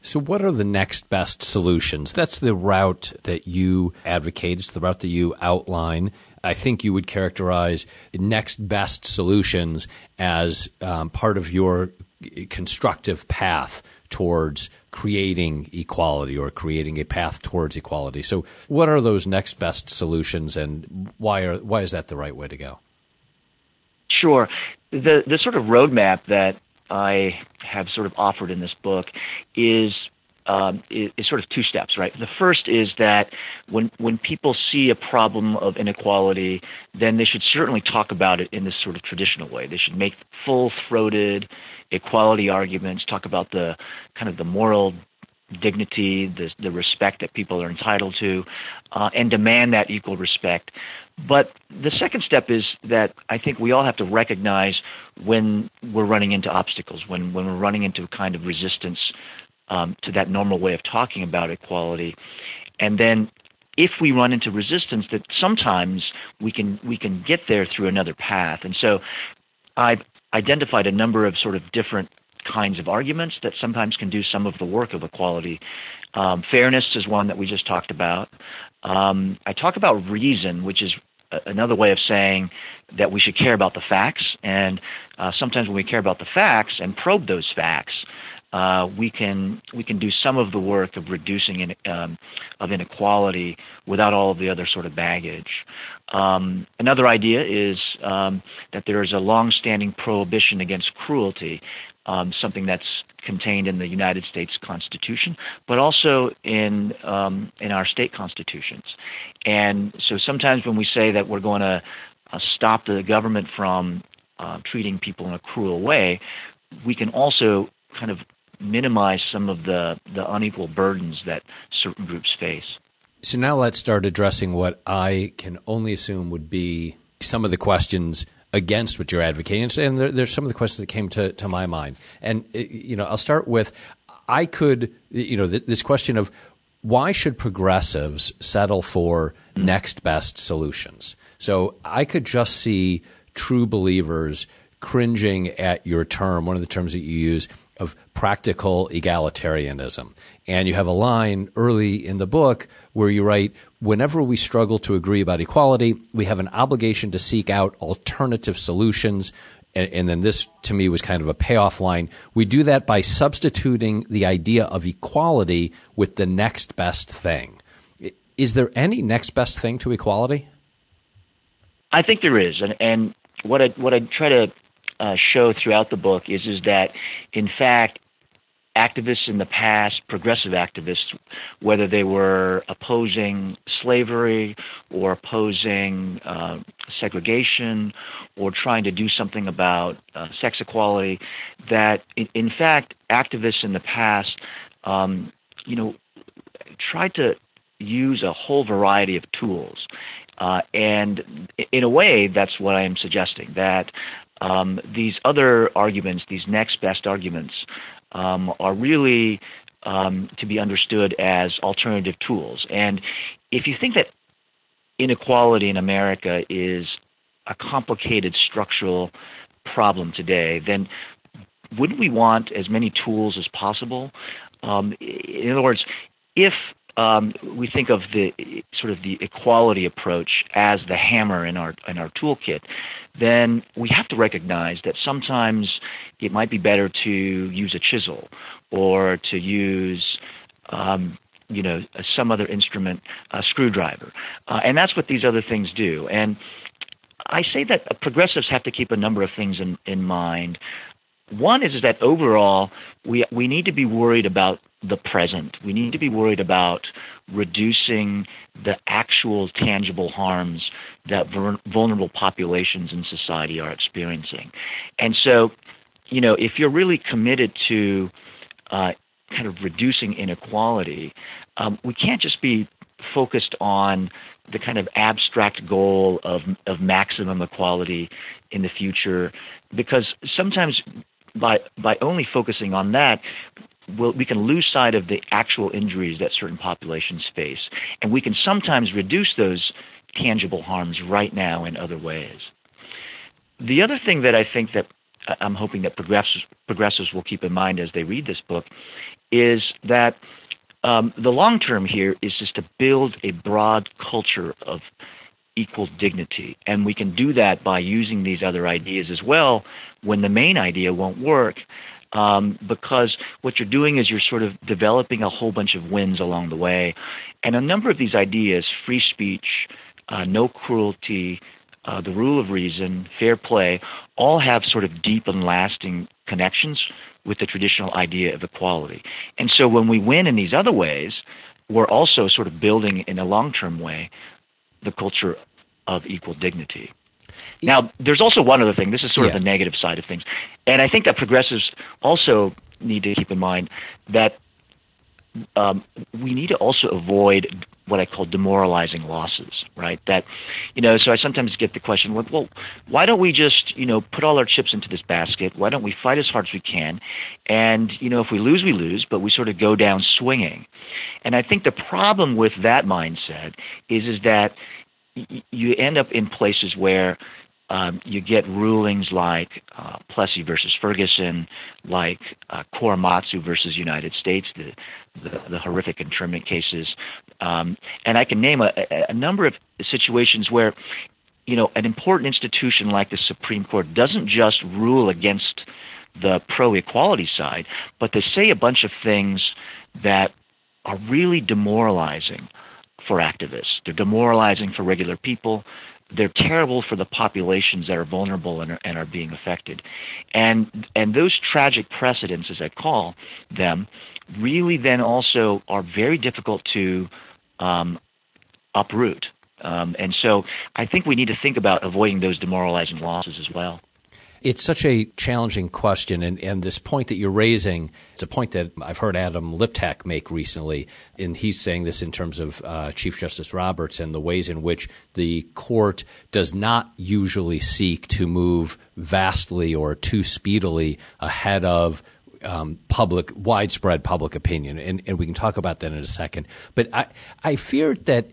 So, what are the next best solutions? That's the route that you advocate. It's the route that you outline. I think you would characterize next best solutions as um, part of your constructive path towards creating equality or creating a path towards equality. So, what are those next best solutions, and why are why is that the right way to go? Sure, the the sort of roadmap that I have sort of offered in this book is um, is, is, sort of two steps, right? The first is that when when people see a problem of inequality, then they should certainly talk about it in this sort of traditional way. They should make full-throated equality arguments, talk about the kind of the moral dignity, the, the respect that people are entitled to, uh, and demand that equal respect. But the second step is that I think we all have to recognize when we're running into obstacles, when, when we're running into a kind of resistance um, to that normal way of talking about equality. And then if we run into resistance, that sometimes we can we can get there through another path. And so I've identified a number of sort of different kinds of arguments that sometimes can do some of the work of equality. Um, fairness is one that we just talked about. Um, I talk about reason, which is another way of saying that we should care about the facts. And uh, sometimes when we care about the facts and probe those facts, uh, we can we can do some of the work of reducing in, um, of inequality without all of the other sort of baggage. Um, another idea is um, that there is a long-standing prohibition against cruelty, um, something that's contained in the United States Constitution, but also in um, in our state constitutions. And so sometimes when we say that we're going to uh, stop the government from uh, treating people in a cruel way, we can also kind of minimize some of the, the unequal burdens that certain groups face. So now let's start addressing what I can only assume would be some of the questions against what you're advocating. And there, there's some of the questions that came to, to my mind. And, uh, you know, I'll start with I could, you know, this question of why should progressives settle for mm-hmm. next best solutions? So I could just see true believers cringing at your term, one of the terms that you use, of practical egalitarianism. And you have a line early in the book where you write, whenever we struggle to agree about equality, we have an obligation to seek out alternative solutions. And, and then this to me was kind of a payoff line. We do that by substituting the idea of equality with the next best thing. Is there any next best thing to equality? I think there is, and, and what I what I try to uh, show throughout the book is is that, in fact, activists in the past, progressive activists, whether they were opposing slavery or opposing uh, segregation or trying to do something about uh, sex equality, that in, in, fact activists in the past, um, you know, tried to use a whole variety of tools. Uh, and in a way, that's what I am suggesting that um, these other arguments, these next best arguments, um, are really um, to be understood as alternative tools. And if you think that inequality in America is a complicated structural problem today, then wouldn't we want as many tools as possible? Um, in other words, if um, we think of the sort of the equality approach as the hammer in our in our toolkit, then we have to recognize that sometimes it might be better to use a chisel or to use um, you know some other instrument, a screwdriver, uh, and that's what these other things do. And I say that progressives have to keep a number of things in, in mind. One is, is that overall, we, we need to be worried about the present. We need to be worried about reducing the actual tangible harms that vulnerable populations in society are experiencing. And so, you know, if you're really committed to uh, kind of reducing inequality, um, we can't just be focused on the kind of abstract goal of of maximum equality in the future, because sometimes by by only focusing on that, we'll, we can lose sight of the actual injuries that certain populations face, and we can sometimes reduce those tangible harms right now in other ways. The other thing that I think that I'm hoping that progressives, progressives will keep in mind as they read this book is that um, the long term here is just to build a broad culture of equal dignity. And we can do that by using these other ideas as well when the main idea won't work. Um, because what you're doing is you're sort of developing a whole bunch of wins along the way. And a number of these ideas free speech, uh, no cruelty, uh, the rule of reason, fair play all have sort of deep and lasting connections with the traditional idea of equality. And so when we win in these other ways, we're also sort of building in a long term way the culture of equal dignity. Now, there's also one other thing. This is sort yeah. of the negative side of things. And I think that progressives also need to keep in mind that um, we need to also avoid what I call demoralizing losses, right? That, you know, so I sometimes get the question, well, well, why don't we just, you know, put all our chips into this basket? Why don't we fight as hard as we can? And, you know, if we lose, we lose, but we sort of go down swinging. And I think the problem with that mindset is, is that you end up in places where um, you get rulings like uh, Plessy versus Ferguson, like uh, Korematsu versus United States, the, the, the horrific internment cases, um, and I can name a, a number of situations where, you know, an important institution like the Supreme Court doesn't just rule against the pro-equality side, but they say a bunch of things that are really demoralizing for activists. They're demoralizing for regular people they're terrible for the populations that are vulnerable and are, and are being affected. And and those tragic precedents, as I call them, really then also are very difficult to um, uproot. Um, and so I think we need to think about avoiding those demoralizing losses as well. It's such a challenging question, and, and this point that you're raising, it's a point that I've heard Adam Liptak make recently, and he's saying this in terms of uh, Chief Justice Roberts and the ways in which the court does not usually seek to move vastly or too speedily ahead of um, public, widespread public opinion, and, and we can talk about that in a second. But I, I fear that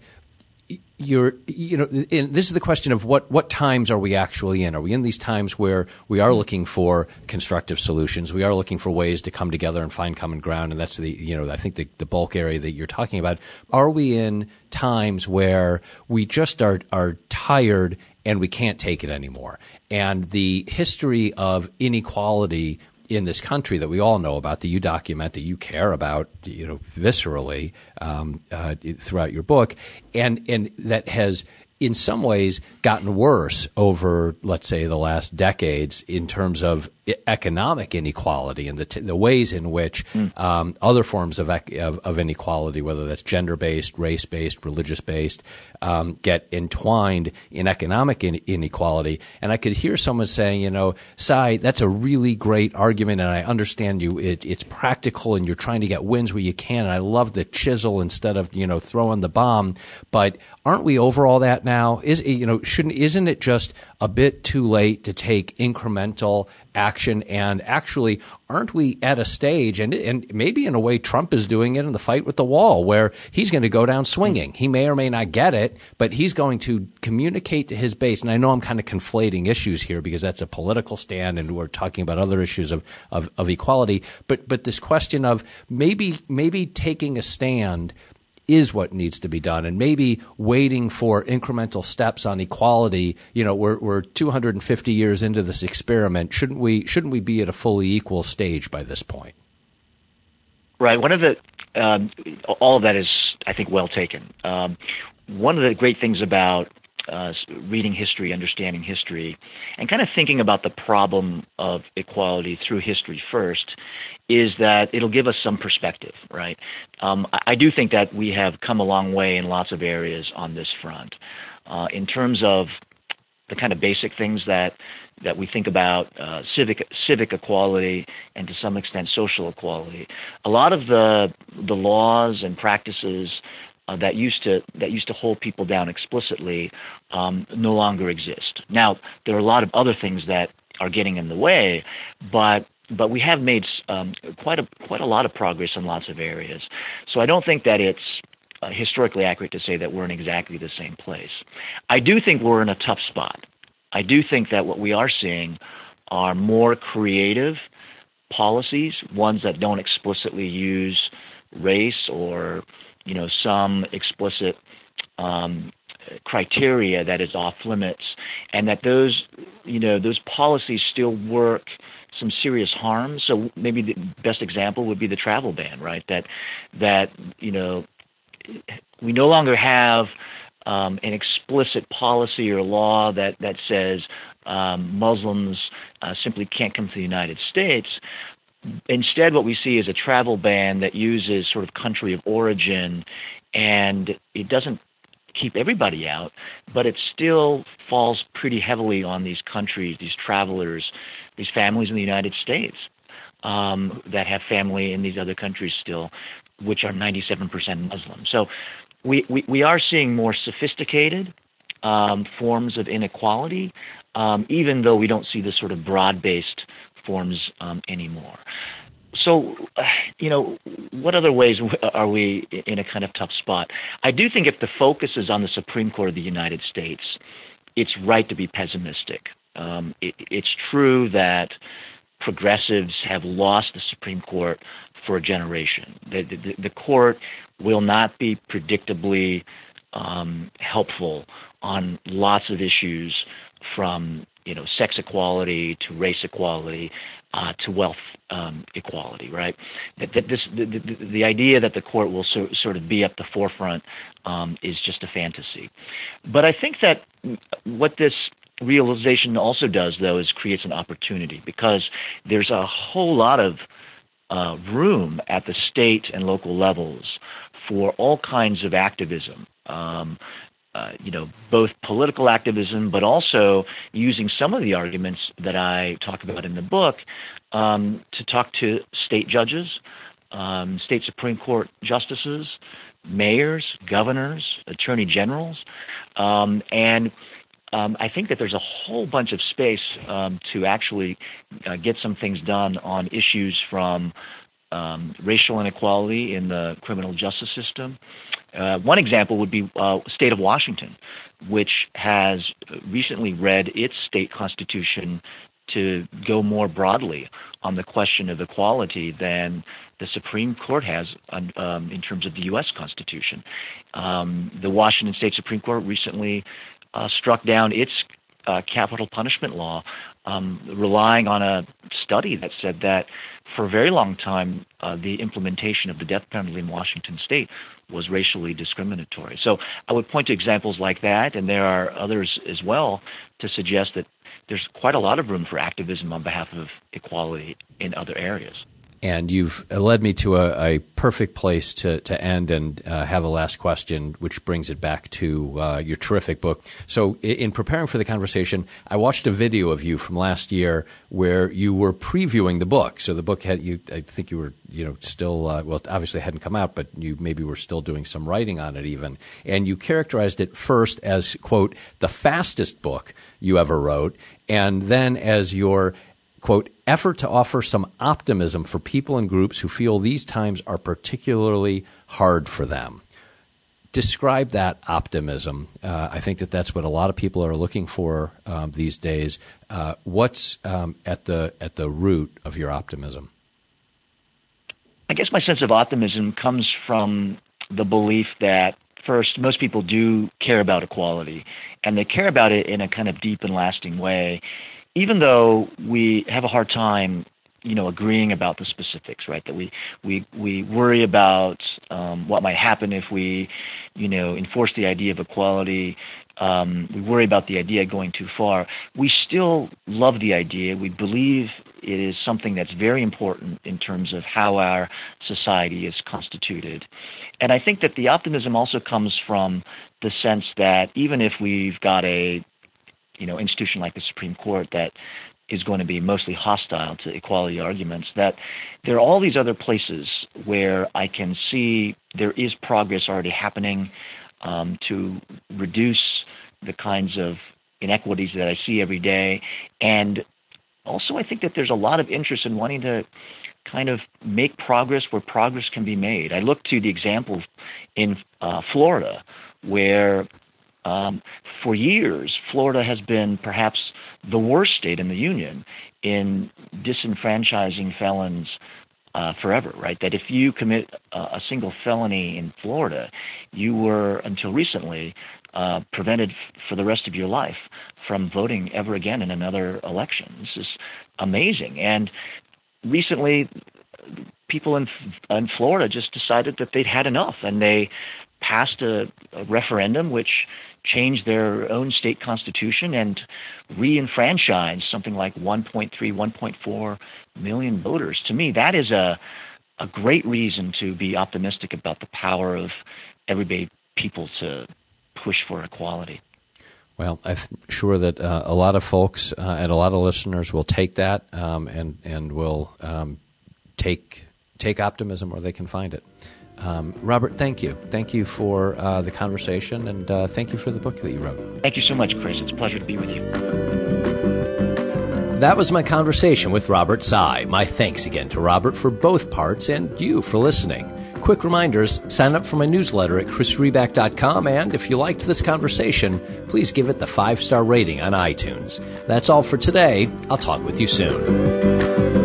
you're you know this is the question of what what times are we actually in? Are we in these times where we are looking for constructive solutions? We are looking for ways to come together and find common ground and that's the you know I think the, the bulk area that you're talking about. Are we in times where we just are are tired and we can't take it anymore? And the history of inequality in this country that we all know about, that you document, that you care about, you know, viscerally um, uh, throughout your book, and and that has in some ways gotten worse over, let's say, the last decades in terms of economic inequality and the, t- the ways in which mm. um, other forms of, ec- of, of, inequality, whether that's gender based, race based, religious based, um, get entwined in economic in- inequality. And I could hear someone saying, you know, Tsai, that's a really great argument, and I understand you. It, it's practical, and you're trying to get wins where you can. And I love the chisel instead of you know throwing the bomb. But aren't we over all that now? Is you know shouldn't isn't it just a bit too late to take incremental action? And actually, aren't we at a stage, and, and maybe in a way, Trump is doing it in the fight with the wall, where he's going to go down swinging. He may or may not get it, but he's going to communicate to his base. And I know I'm kind of conflating issues here because that's a political stand, and we're talking about other issues of, of, of equality. But but this question of maybe maybe taking a stand is what needs to be done. And maybe waiting for incremental steps on equality, you know, we're, we're 250 years into this experiment. Shouldn't we, shouldn't we be at a fully equal stage by this point? Right. One of the, um, all of that is, I think, well taken. Um, one of the great things about uh, reading history, understanding history, and kind of thinking about the problem of equality through history first, is that it'll give us some perspective, right? Um, I, I, do think that we have come a long way in lots of areas on this front. Uh, in terms of the kind of basic things that that we think about uh, civic civic equality and to some extent social equality. A lot of the the laws and practices uh, that used to that used to hold people down explicitly um, no longer exist. Now there are a lot of other things that are getting in the way, but but we have made um, quite a quite a lot of progress in lots of areas. So I don't think that it's uh, historically accurate to say that we're in exactly the same place. I do think we're in a tough spot. I do think that what we are seeing are more creative policies, ones that don't explicitly use race or you know some explicit um, criteria that is off limits, and that those you know those policies still work some serious harm. So maybe the best example would be the travel ban, right? That that you know we no longer have um, an explicit policy or law that that says um, Muslims uh, simply can't come to the United States. Instead, what we see is a travel ban that uses sort of country of origin, and it doesn't keep everybody out, but it still falls pretty heavily on these countries, these travelers, these families in the United States um, that have family in these other countries still, which are 97% Muslim. So we, we, we are seeing more sophisticated um, forms of inequality, um, even though we don't see the sort of broad based forms um, anymore. So, you know, what other ways are we in a kind of tough spot? I do think if the focus is on the Supreme Court of the United States, it's right to be pessimistic. Um, it, it's true that progressives have lost the Supreme Court for a generation. The, the, the court will not be predictably um, helpful on lots of issues from you know sex equality to race equality uh, to wealth um, equality, right? That, that this the, the, the, idea that the court will so, sort of be at the forefront um, is just a fantasy. But I think that what this realization also does, though, is creates an opportunity because there's a whole lot of uh, room at the state and local levels for all kinds of activism. Um, uh, you know, both political activism, but also using some of the arguments that I talk about in the book um, to talk to state judges, um, state Supreme Court justices, mayors, governors, attorney generals, um, and um, I think that there's a whole bunch of space um, to actually uh, get some things done on issues from um, racial inequality in the criminal justice system. Uh, one example would be uh, state of Washington, which has recently read its state constitution to go more broadly on the question of equality than the Supreme Court has um, in terms of the U.S. Constitution. Um, the Washington State Supreme Court recently struck down its uh, capital punishment law, um, relying on a study that said that for a very long time, uh, the implementation of the death penalty in Washington state was racially discriminatory. So I would point to examples like that, and there are others as well to suggest that there's quite a lot of room for activism on behalf of equality in other areas and you've led me to a, a perfect place to, to end and uh, have a last question, which brings it back to uh, your terrific book. So, in preparing for the conversation, I watched a video of you from last year where you were previewing the book. So the book had you, I think you were, you know, still uh, well, obviously hadn't come out, but you maybe were still doing some writing on it even, and you characterized it first as quote the fastest book you ever wrote, and then as your quote, effort to offer some optimism for people and groups who feel these times are particularly hard for them. Describe that optimism. Uh, I think that that's what a lot of people are looking for um, these days. Uh, what's um, at the at the root of your optimism? I guess my sense of optimism comes from the belief that first, most people do care about equality, and they care about it in a kind of deep and lasting way even though we have a hard time you know agreeing about the specifics right that we we we worry about um, what might happen if we you know enforce the idea of equality um, we worry about the idea going too far. We still love the idea. We believe it is something that's very important in terms of how our society is constituted. And I think that the optimism also comes from the sense that even if we've got a you know institution like the Supreme Court that is going to be mostly hostile to equality arguments, that there are all these other places where I can see there is progress already happening um, to reduce the kinds of inequities that I see every day. And also, I think that there's a lot of interest in wanting to kind of make progress where progress can be made. I look to the example in uh, Florida, where um, for years Florida has been perhaps the worst state in the union in disenfranchising felons uh, forever, right? That if you commit a, a, single felony in Florida, you were, until recently, uh, prevented f- for the rest of your life from voting ever again in another election. This is amazing. And recently, people in, in Florida just decided that they'd had enough and they passed a, a referendum which changed their own state constitution and re-enfranchised something like 1.3, 1.4 million voters. To me, that is a a great reason to be optimistic about the power of everyday people to push for equality. Well, I'm sure that uh, a lot of folks uh, and a lot of listeners will take that um, and and will um, take take optimism where they can find it. Um, Robert, thank you. Thank you for uh, the conversation and uh, thank you for the book that you wrote. Thank you so much, Chris. It's a pleasure to be with you. That was my conversation with Robert Tsai. My thanks again to Robert for both parts and you for listening. Quick reminders sign up for my newsletter at chrisriback.com, and if you liked this conversation, please give it the five star rating on iTunes. That's all for today. I'll talk with you soon.